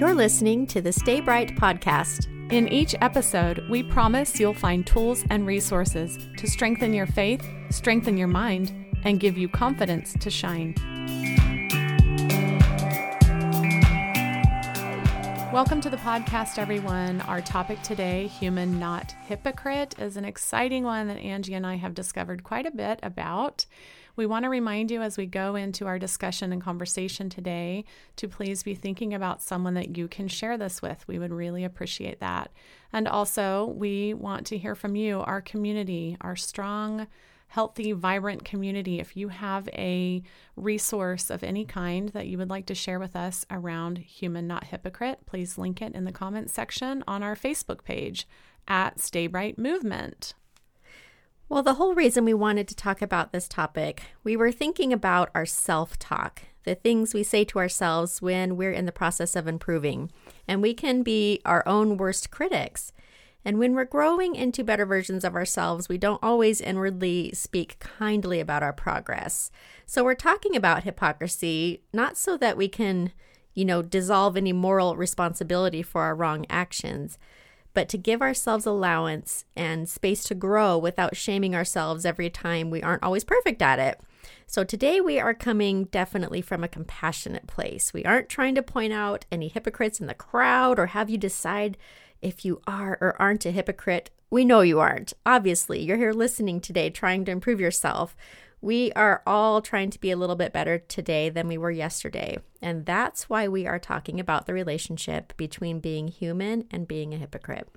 You're listening to the Stay Bright podcast. In each episode, we promise you'll find tools and resources to strengthen your faith, strengthen your mind, and give you confidence to shine. Welcome to the podcast, everyone. Our topic today, human not hypocrite, is an exciting one that Angie and I have discovered quite a bit about. We want to remind you as we go into our discussion and conversation today to please be thinking about someone that you can share this with. We would really appreciate that. And also, we want to hear from you, our community, our strong, healthy, vibrant community. If you have a resource of any kind that you would like to share with us around Human Not Hypocrite, please link it in the comments section on our Facebook page at Stay Bright Movement. Well, the whole reason we wanted to talk about this topic, we were thinking about our self talk, the things we say to ourselves when we're in the process of improving. And we can be our own worst critics. And when we're growing into better versions of ourselves, we don't always inwardly speak kindly about our progress. So we're talking about hypocrisy, not so that we can, you know, dissolve any moral responsibility for our wrong actions but to give ourselves allowance and space to grow without shaming ourselves every time we aren't always perfect at it. So today we are coming definitely from a compassionate place. We aren't trying to point out any hypocrites in the crowd or have you decide if you are or aren't a hypocrite. We know you aren't. Obviously, you're here listening today trying to improve yourself. We are all trying to be a little bit better today than we were yesterday. And that's why we are talking about the relationship between being human and being a hypocrite.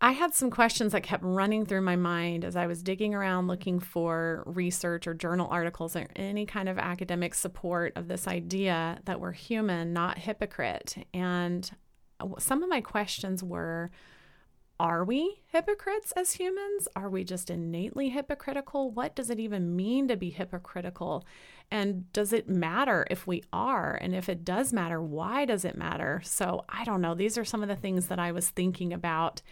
I had some questions that kept running through my mind as I was digging around looking for research or journal articles or any kind of academic support of this idea that we're human, not hypocrite. And uh, some of my questions were are we hypocrites as humans? Are we just innately hypocritical? What does it even mean to be hypocritical? And does it matter if we are? And if it does matter, why does it matter? So I don't know. These are some of the things that I was thinking about.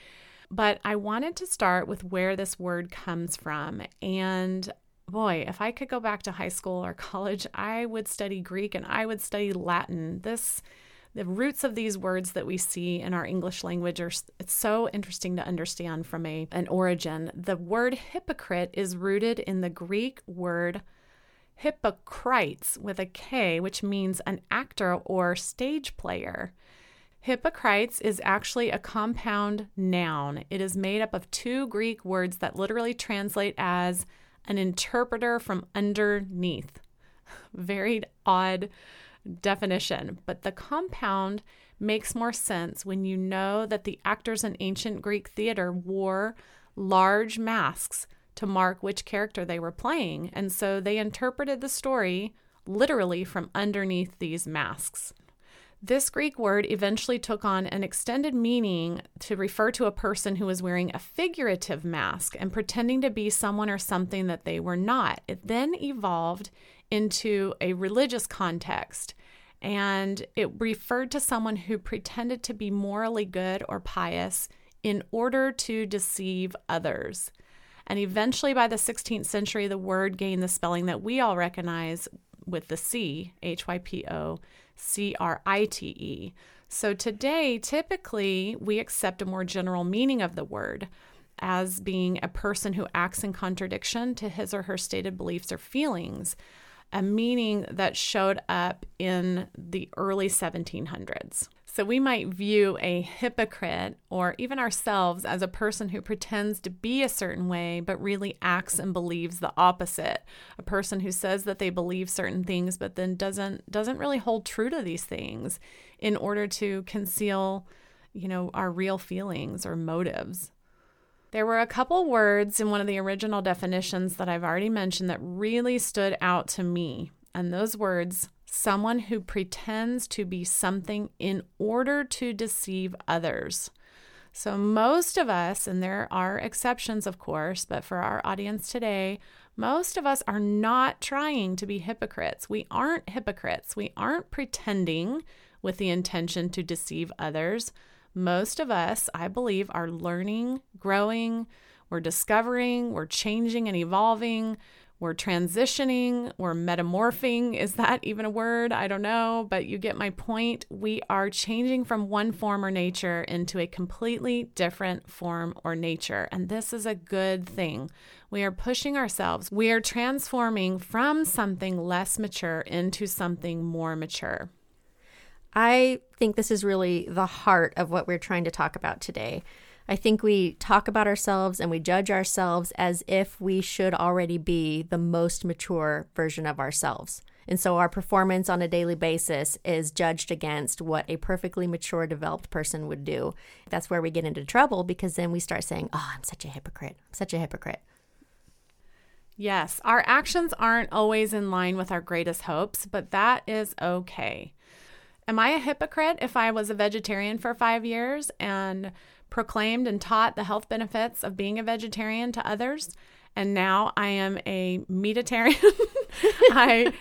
But I wanted to start with where this word comes from. And boy, if I could go back to high school or college, I would study Greek and I would study Latin. This the roots of these words that we see in our English language are it's so interesting to understand from a an origin. The word hypocrite is rooted in the Greek word hypokrites with a K, which means an actor or stage player. Hypokrites is actually a compound noun. It is made up of two Greek words that literally translate as an interpreter from underneath. Very odd definition, but the compound makes more sense when you know that the actors in ancient Greek theater wore large masks to mark which character they were playing, and so they interpreted the story literally from underneath these masks. This Greek word eventually took on an extended meaning to refer to a person who was wearing a figurative mask and pretending to be someone or something that they were not. It then evolved into a religious context. And it referred to someone who pretended to be morally good or pious in order to deceive others. And eventually, by the 16th century, the word gained the spelling that we all recognize with the C, H Y P O C R I T E. So today, typically, we accept a more general meaning of the word as being a person who acts in contradiction to his or her stated beliefs or feelings a meaning that showed up in the early 1700s. So we might view a hypocrite or even ourselves as a person who pretends to be a certain way but really acts and believes the opposite. A person who says that they believe certain things but then doesn't doesn't really hold true to these things in order to conceal, you know, our real feelings or motives. There were a couple words in one of the original definitions that I've already mentioned that really stood out to me. And those words, someone who pretends to be something in order to deceive others. So, most of us, and there are exceptions, of course, but for our audience today, most of us are not trying to be hypocrites. We aren't hypocrites. We aren't pretending with the intention to deceive others most of us, I believe, are learning, growing, we're discovering, we're changing and evolving. we're transitioning, we're metamorphing. Is that even a word? I don't know, but you get my point. We are changing from one form or nature into a completely different form or nature. And this is a good thing. We are pushing ourselves, we are transforming from something less mature into something more mature. I think this is really the heart of what we're trying to talk about today. I think we talk about ourselves and we judge ourselves as if we should already be the most mature version of ourselves. And so our performance on a daily basis is judged against what a perfectly mature, developed person would do. That's where we get into trouble because then we start saying, Oh, I'm such a hypocrite. I'm such a hypocrite. Yes, our actions aren't always in line with our greatest hopes, but that is okay. Am I a hypocrite if I was a vegetarian for five years and proclaimed and taught the health benefits of being a vegetarian to others. And now I am a meatitarian. I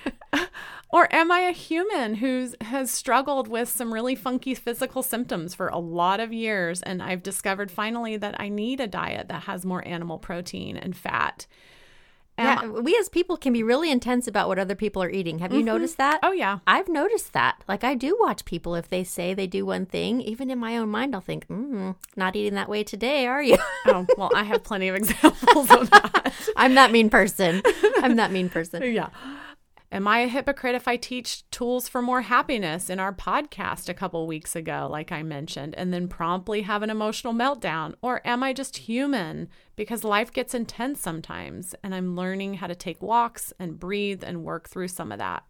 or am I a human who has struggled with some really funky physical symptoms for a lot of years and I've discovered finally that I need a diet that has more animal protein and fat yeah, we as people can be really intense about what other people are eating. Have you mm-hmm. noticed that? Oh, yeah. I've noticed that. Like, I do watch people if they say they do one thing, even in my own mind, I'll think, mm, not eating that way today, are you? oh, well, I have plenty of examples of that. I'm that mean person. I'm that mean person. Yeah. Am I a hypocrite if I teach tools for more happiness in our podcast a couple weeks ago, like I mentioned, and then promptly have an emotional meltdown? Or am I just human because life gets intense sometimes and I'm learning how to take walks and breathe and work through some of that?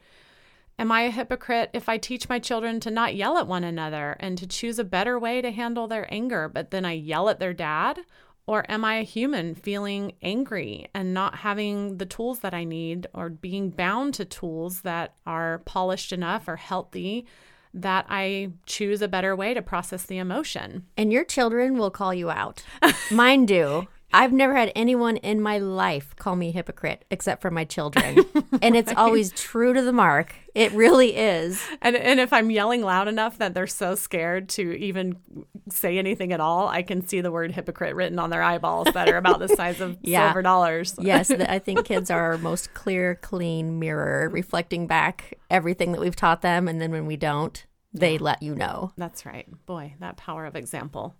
Am I a hypocrite if I teach my children to not yell at one another and to choose a better way to handle their anger, but then I yell at their dad? Or am I a human feeling angry and not having the tools that I need or being bound to tools that are polished enough or healthy that I choose a better way to process the emotion? And your children will call you out. Mine do. I've never had anyone in my life call me hypocrite except for my children. and it's always true to the mark. It really is. And and if I'm yelling loud enough that they're so scared to even say anything at all, I can see the word hypocrite written on their eyeballs that are about the size of yeah. silver dollars. yes, I think kids are our most clear, clean mirror reflecting back everything that we've taught them and then when we don't, they let you know. That's right. Boy, that power of example.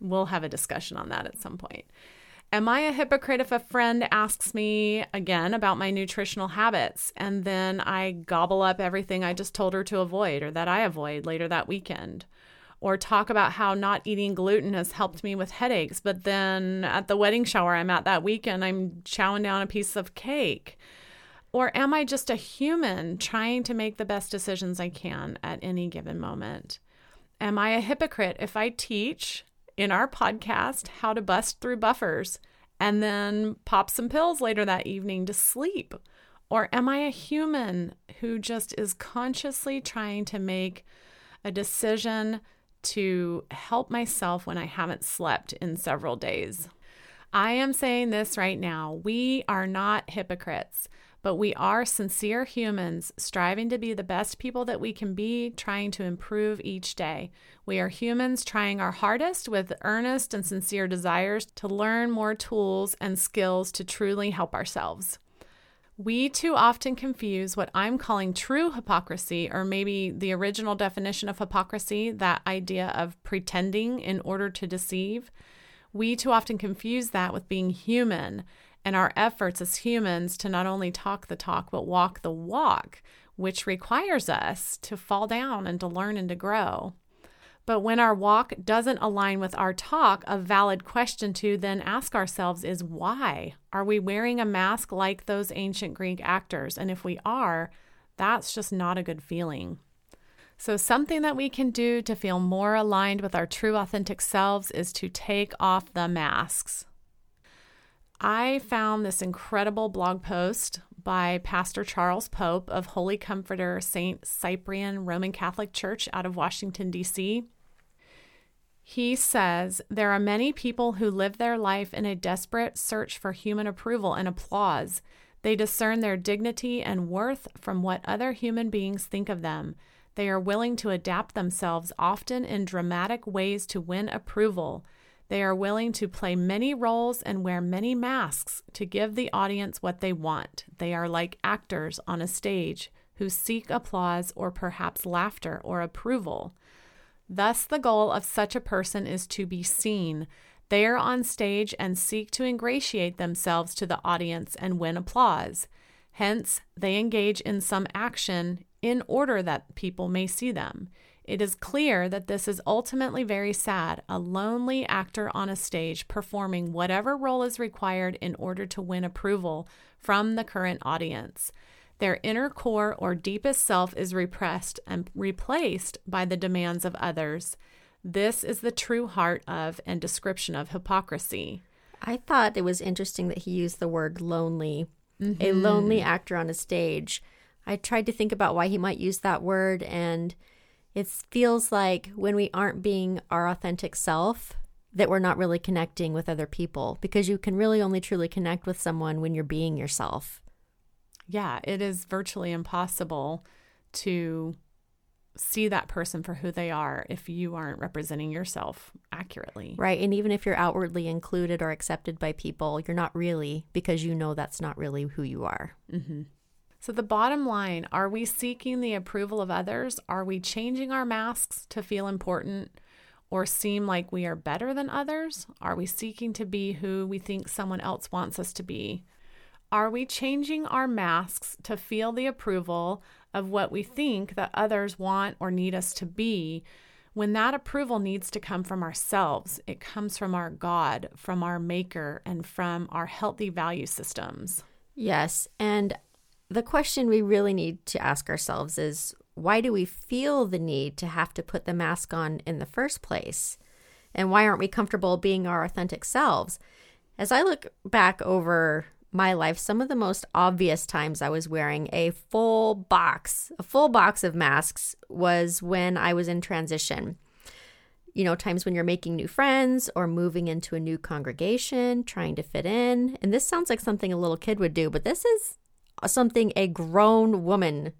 We'll have a discussion on that at some point. Am I a hypocrite if a friend asks me again about my nutritional habits and then I gobble up everything I just told her to avoid or that I avoid later that weekend? Or talk about how not eating gluten has helped me with headaches, but then at the wedding shower I'm at that weekend, I'm chowing down a piece of cake. Or am I just a human trying to make the best decisions I can at any given moment? Am I a hypocrite if I teach in our podcast how to bust through buffers and then pop some pills later that evening to sleep? Or am I a human who just is consciously trying to make a decision to help myself when I haven't slept in several days? I am saying this right now. We are not hypocrites but we are sincere humans striving to be the best people that we can be, trying to improve each day. We are humans trying our hardest with earnest and sincere desires to learn more tools and skills to truly help ourselves. We too often confuse what I'm calling true hypocrisy, or maybe the original definition of hypocrisy, that idea of pretending in order to deceive. We too often confuse that with being human and our efforts as humans to not only talk the talk, but walk the walk, which requires us to fall down and to learn and to grow. But when our walk doesn't align with our talk, a valid question to then ask ourselves is why? Are we wearing a mask like those ancient Greek actors? And if we are, that's just not a good feeling. So, something that we can do to feel more aligned with our true authentic selves is to take off the masks. I found this incredible blog post by Pastor Charles Pope of Holy Comforter St. Cyprian Roman Catholic Church out of Washington, D.C. He says there are many people who live their life in a desperate search for human approval and applause. They discern their dignity and worth from what other human beings think of them. They are willing to adapt themselves, often in dramatic ways, to win approval. They are willing to play many roles and wear many masks to give the audience what they want. They are like actors on a stage who seek applause or perhaps laughter or approval. Thus, the goal of such a person is to be seen. They are on stage and seek to ingratiate themselves to the audience and win applause. Hence, they engage in some action in order that people may see them. It is clear that this is ultimately very sad a lonely actor on a stage performing whatever role is required in order to win approval from the current audience. Their inner core or deepest self is repressed and replaced by the demands of others. This is the true heart of and description of hypocrisy. I thought it was interesting that he used the word lonely, mm-hmm. a lonely actor on a stage. I tried to think about why he might use that word, and it feels like when we aren't being our authentic self, that we're not really connecting with other people because you can really only truly connect with someone when you're being yourself yeah, it is virtually impossible to see that person for who they are if you aren't representing yourself accurately. Right. And even if you're outwardly included or accepted by people, you're not really because you know that's not really who you are. Mm-hmm. So, the bottom line are we seeking the approval of others? Are we changing our masks to feel important or seem like we are better than others? Are we seeking to be who we think someone else wants us to be? Are we changing our masks to feel the approval of what we think that others want or need us to be? When that approval needs to come from ourselves, it comes from our God, from our Maker, and from our healthy value systems. Yes. And the question we really need to ask ourselves is why do we feel the need to have to put the mask on in the first place? And why aren't we comfortable being our authentic selves? As I look back over my life, some of the most obvious times I was wearing a full box, a full box of masks was when I was in transition. You know, times when you're making new friends or moving into a new congregation, trying to fit in. And this sounds like something a little kid would do, but this is something a grown woman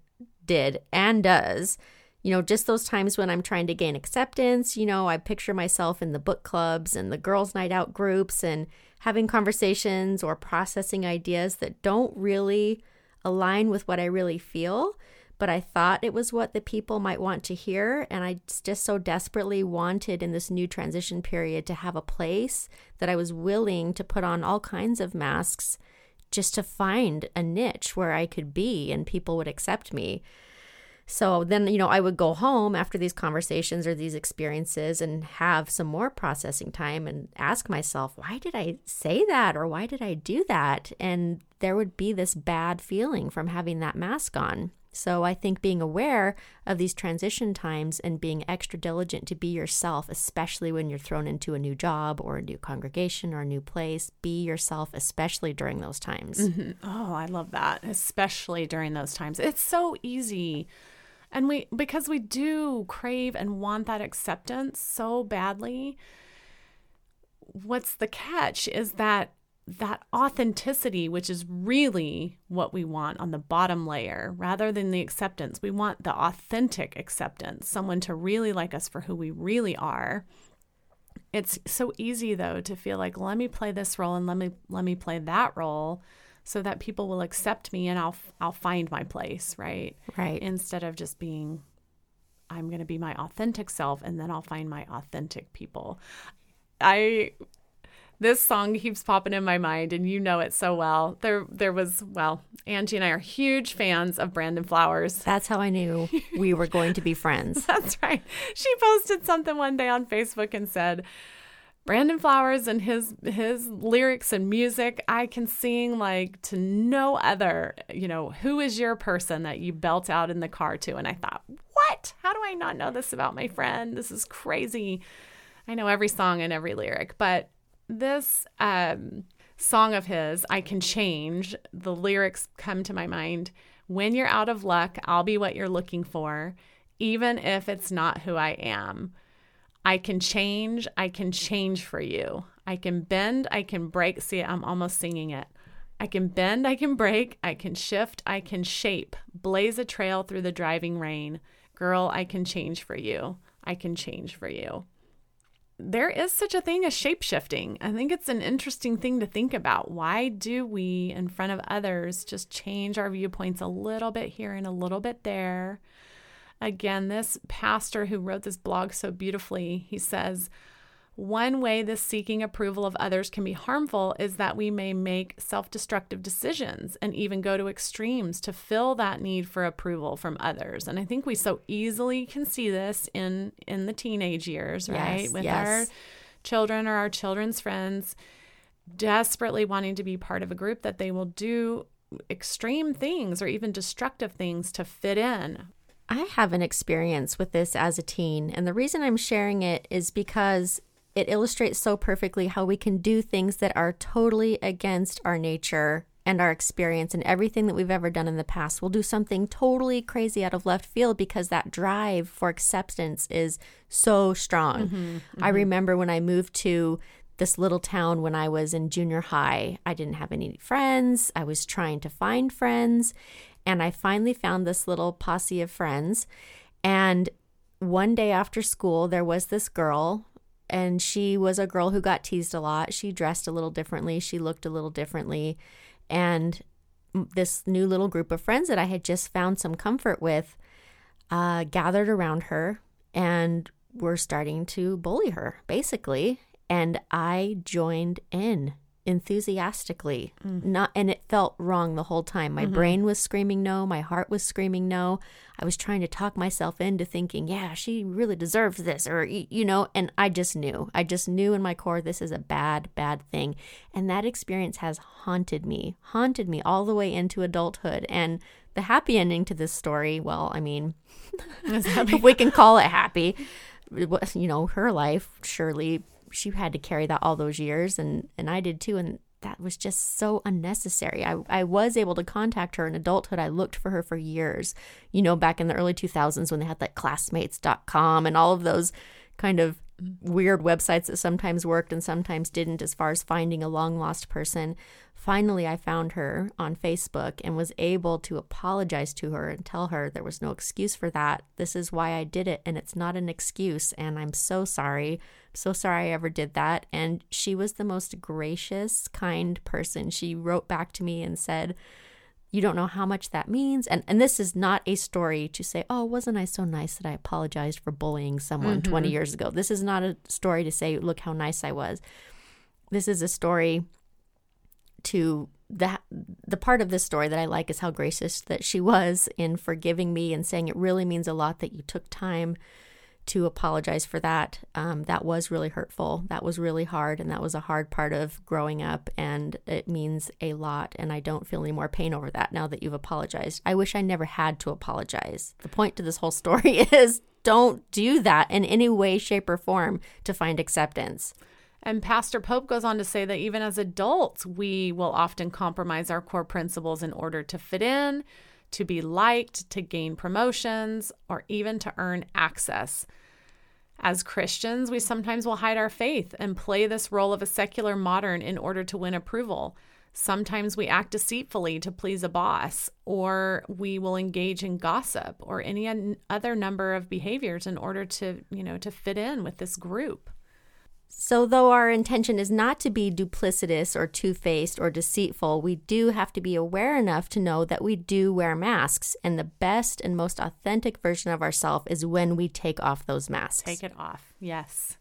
did and does. You know, just those times when I'm trying to gain acceptance, you know, I picture myself in the book clubs and the girls' night out groups and having conversations or processing ideas that don't really align with what I really feel, but I thought it was what the people might want to hear. And I just so desperately wanted in this new transition period to have a place that I was willing to put on all kinds of masks just to find a niche where I could be and people would accept me. So then, you know, I would go home after these conversations or these experiences and have some more processing time and ask myself, why did I say that or why did I do that? And there would be this bad feeling from having that mask on. So I think being aware of these transition times and being extra diligent to be yourself, especially when you're thrown into a new job or a new congregation or a new place, be yourself, especially during those times. Mm-hmm. Oh, I love that, especially during those times. It's so easy and we, because we do crave and want that acceptance so badly, what's the catch is that that authenticity, which is really what we want on the bottom layer, rather than the acceptance. We want the authentic acceptance, someone to really like us for who we really are. It's so easy though to feel like let me play this role and let me let me play that role so that people will accept me and I'll I'll find my place, right? Right. Instead of just being I'm going to be my authentic self and then I'll find my authentic people. I this song keeps popping in my mind and you know it so well. There there was well, Angie and I are huge fans of Brandon Flowers. That's how I knew we were going to be friends. That's right. She posted something one day on Facebook and said, Brandon Flowers and his his lyrics and music, I can sing like to no other. You know, who is your person that you belt out in the car to? And I thought, what? How do I not know this about my friend? This is crazy. I know every song and every lyric, but this um, song of his, I Can Change, the lyrics come to my mind. When you're out of luck, I'll be what you're looking for, even if it's not who I am. I can change. I can change for you. I can bend. I can break. See, I'm almost singing it. I can bend. I can break. I can shift. I can shape. Blaze a trail through the driving rain. Girl, I can change for you. I can change for you. there is such a thing as shape shifting. I think it's an interesting thing to think about. Why do we, in front of others, just change our viewpoints a little bit here and a little bit there? Again, this pastor who wrote this blog so beautifully, he says, one way this seeking approval of others can be harmful is that we may make self destructive decisions and even go to extremes to fill that need for approval from others. And I think we so easily can see this in, in the teenage years, right? Yes, With yes. our children or our children's friends desperately wanting to be part of a group that they will do extreme things or even destructive things to fit in. I have an experience with this as a teen, and the reason I'm sharing it is because it illustrates so perfectly how we can do things that are totally against our nature and our experience and everything that we've ever done in the past. We'll do something totally crazy out of left field because that drive for acceptance is so strong. Mm-hmm, mm-hmm. I remember when I moved to this little town when I was in junior high. I didn't have any friends. I was trying to find friends. And I finally found this little posse of friends. And one day after school, there was this girl, and she was a girl who got teased a lot. She dressed a little differently, she looked a little differently. And this new little group of friends that I had just found some comfort with uh, gathered around her and were starting to bully her, basically. And I joined in enthusiastically. Mm. Not and it felt wrong the whole time. My mm-hmm. brain was screaming no, my heart was screaming no. I was trying to talk myself into thinking, yeah, she really deserves this or you know, and I just knew. I just knew in my core this is a bad bad thing. And that experience has haunted me. Haunted me all the way into adulthood and the happy ending to this story, well, I mean, if we can call it happy, it was, you know, her life, surely she had to carry that all those years and and I did too and that was just so unnecessary. I, I was able to contact her in adulthood. I looked for her for years, you know, back in the early 2000s when they had like classmates.com and all of those kind of weird websites that sometimes worked and sometimes didn't as far as finding a long lost person. Finally, I found her on Facebook and was able to apologize to her and tell her there was no excuse for that. This is why I did it, and it's not an excuse. And I'm so sorry. So sorry I ever did that. And she was the most gracious, kind person. She wrote back to me and said, you don't know how much that means. And and this is not a story to say, "Oh, wasn't I so nice that I apologized for bullying someone mm-hmm. 20 years ago?" This is not a story to say, "Look how nice I was." This is a story to that the part of this story that I like is how gracious that she was in forgiving me and saying it really means a lot that you took time to apologize for that. Um, that was really hurtful. That was really hard, and that was a hard part of growing up. And it means a lot. And I don't feel any more pain over that now that you've apologized. I wish I never had to apologize. The point to this whole story is don't do that in any way, shape, or form to find acceptance. And Pastor Pope goes on to say that even as adults, we will often compromise our core principles in order to fit in, to be liked, to gain promotions, or even to earn access. As Christians, we sometimes will hide our faith and play this role of a secular modern in order to win approval. Sometimes we act deceitfully to please a boss, or we will engage in gossip or any other number of behaviors in order to, you know, to fit in with this group. So, though our intention is not to be duplicitous or two faced or deceitful, we do have to be aware enough to know that we do wear masks. And the best and most authentic version of ourselves is when we take off those masks. Take it off. Yes.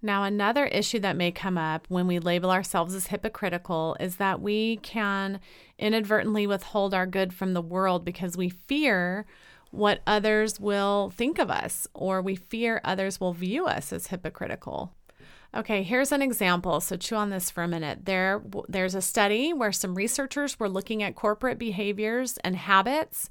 Now, another issue that may come up when we label ourselves as hypocritical is that we can inadvertently withhold our good from the world because we fear what others will think of us or we fear others will view us as hypocritical. Okay, here's an example. So chew on this for a minute. There there's a study where some researchers were looking at corporate behaviors and habits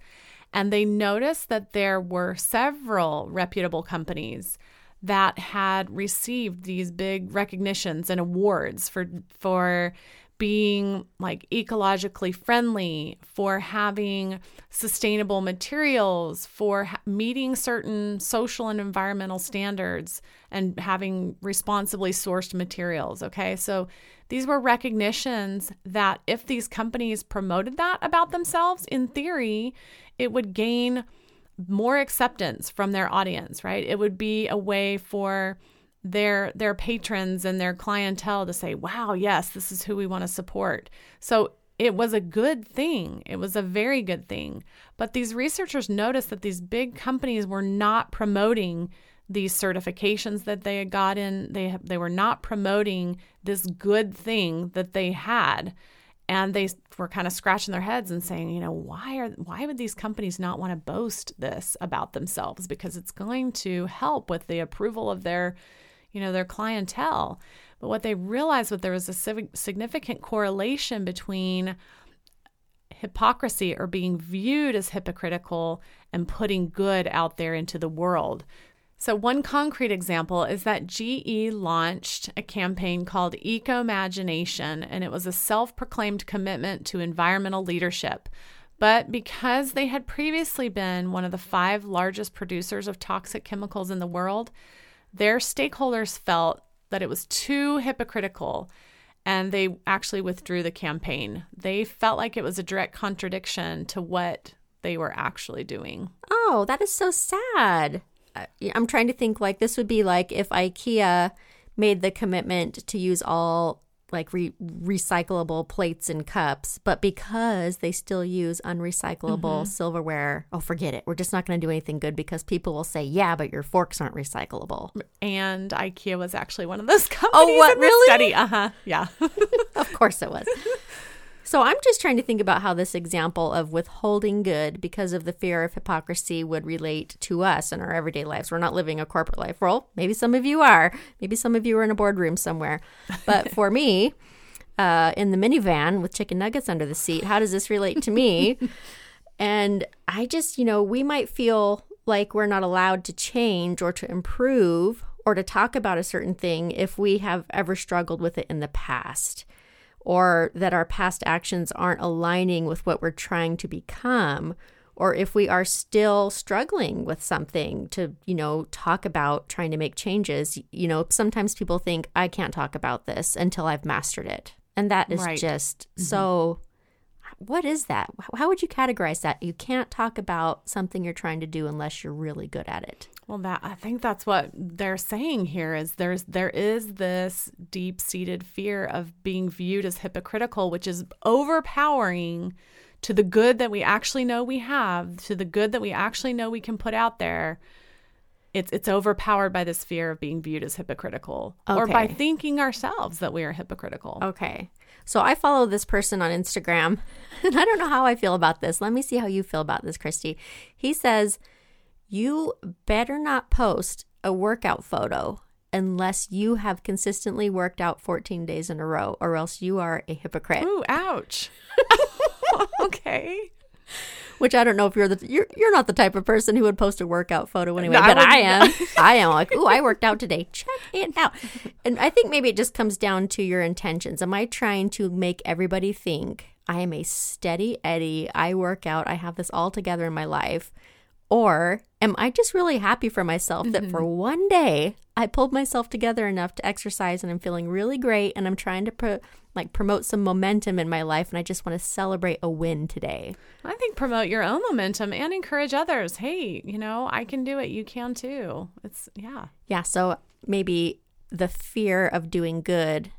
and they noticed that there were several reputable companies that had received these big recognitions and awards for for being like ecologically friendly, for having sustainable materials, for ha- meeting certain social and environmental standards, and having responsibly sourced materials. Okay, so these were recognitions that if these companies promoted that about themselves, in theory, it would gain more acceptance from their audience, right? It would be a way for their their patrons and their clientele to say, "Wow, yes, this is who we want to support." So it was a good thing. It was a very good thing. But these researchers noticed that these big companies were not promoting these certifications that they had gotten. They they were not promoting this good thing that they had. And they were kind of scratching their heads and saying, you know, why are why would these companies not want to boast this about themselves because it's going to help with the approval of their, you know, their clientele. But what they realized was there was a significant correlation between hypocrisy or being viewed as hypocritical and putting good out there into the world. So, one concrete example is that GE launched a campaign called Ecomagination, and it was a self proclaimed commitment to environmental leadership. But because they had previously been one of the five largest producers of toxic chemicals in the world, their stakeholders felt that it was too hypocritical and they actually withdrew the campaign. They felt like it was a direct contradiction to what they were actually doing. Oh, that is so sad. I'm trying to think like this would be like if IKEA made the commitment to use all like re- recyclable plates and cups, but because they still use unrecyclable mm-hmm. silverware, oh, forget it. We're just not going to do anything good because people will say, yeah, but your forks aren't recyclable. And IKEA was actually one of those companies. Oh, what, really? Study. Uh huh. Yeah. of course it was. So I'm just trying to think about how this example of withholding good because of the fear of hypocrisy would relate to us in our everyday lives. We're not living a corporate life. Well, maybe some of you are. Maybe some of you are in a boardroom somewhere. But for me, uh, in the minivan with chicken nuggets under the seat, how does this relate to me? and I just, you know, we might feel like we're not allowed to change or to improve or to talk about a certain thing if we have ever struggled with it in the past or that our past actions aren't aligning with what we're trying to become or if we are still struggling with something to you know talk about trying to make changes you know sometimes people think i can't talk about this until i've mastered it and that is right. just mm-hmm. so what is that? How would you categorize that? You can't talk about something you're trying to do unless you're really good at it. Well, that I think that's what they're saying here is there's there is this deep-seated fear of being viewed as hypocritical, which is overpowering to the good that we actually know we have, to the good that we actually know we can put out there. It's it's overpowered by this fear of being viewed as hypocritical okay. or by thinking ourselves that we are hypocritical. Okay. So I follow this person on Instagram, and I don't know how I feel about this. Let me see how you feel about this, Christy. He says you better not post a workout photo unless you have consistently worked out 14 days in a row, or else you are a hypocrite. Ooh, ouch. okay. Which I don't know if you're the you're you're not the type of person who would post a workout photo anyway, no, but I, I am. I am like, ooh, I worked out today. Check it out. And I think maybe it just comes down to your intentions. Am I trying to make everybody think I am a steady Eddie? I work out. I have this all together in my life. Or am I just really happy for myself mm-hmm. that for one day I pulled myself together enough to exercise and I'm feeling really great and I'm trying to pro- like promote some momentum in my life and I just want to celebrate a win today. I think promote your own momentum and encourage others. Hey, you know, I can do it, you can too. It's yeah. Yeah, so maybe the fear of doing good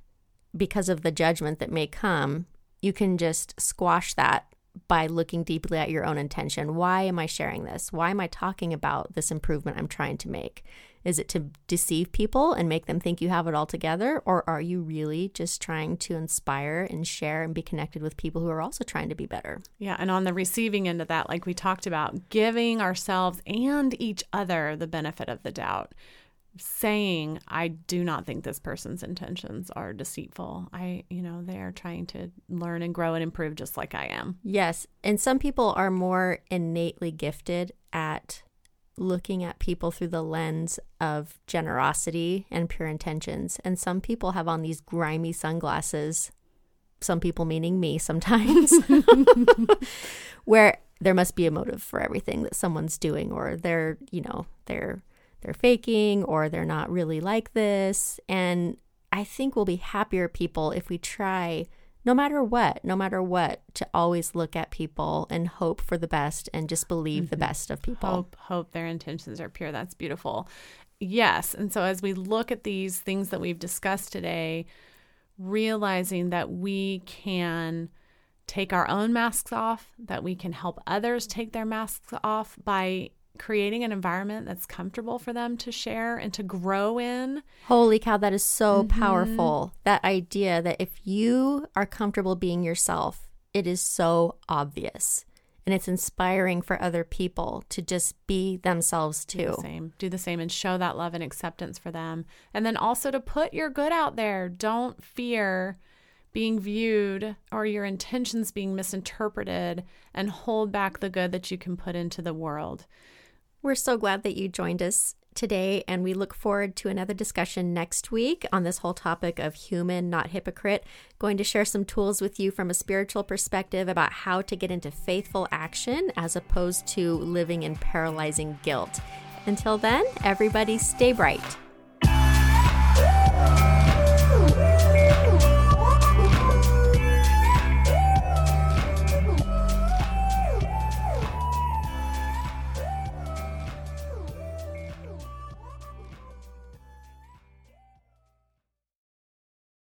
because of the judgment that may come, you can just squash that by looking deeply at your own intention. Why am I sharing this? Why am I talking about this improvement I'm trying to make? Is it to deceive people and make them think you have it all together? Or are you really just trying to inspire and share and be connected with people who are also trying to be better? Yeah. And on the receiving end of that, like we talked about, giving ourselves and each other the benefit of the doubt saying i do not think this person's intentions are deceitful i you know they are trying to learn and grow and improve just like i am yes and some people are more innately gifted at looking at people through the lens of generosity and pure intentions and some people have on these grimy sunglasses some people meaning me sometimes where there must be a motive for everything that someone's doing or they're you know they're they're faking or they're not really like this. And I think we'll be happier people if we try, no matter what, no matter what, to always look at people and hope for the best and just believe mm-hmm. the best of people. Hope, hope their intentions are pure. That's beautiful. Yes. And so as we look at these things that we've discussed today, realizing that we can take our own masks off, that we can help others take their masks off by creating an environment that's comfortable for them to share and to grow in. Holy cow, that is so mm-hmm. powerful. That idea that if you are comfortable being yourself, it is so obvious. And it's inspiring for other people to just be themselves too. Do the same. Do the same and show that love and acceptance for them. And then also to put your good out there. Don't fear being viewed or your intentions being misinterpreted and hold back the good that you can put into the world. We're so glad that you joined us today, and we look forward to another discussion next week on this whole topic of human, not hypocrite. Going to share some tools with you from a spiritual perspective about how to get into faithful action as opposed to living in paralyzing guilt. Until then, everybody stay bright.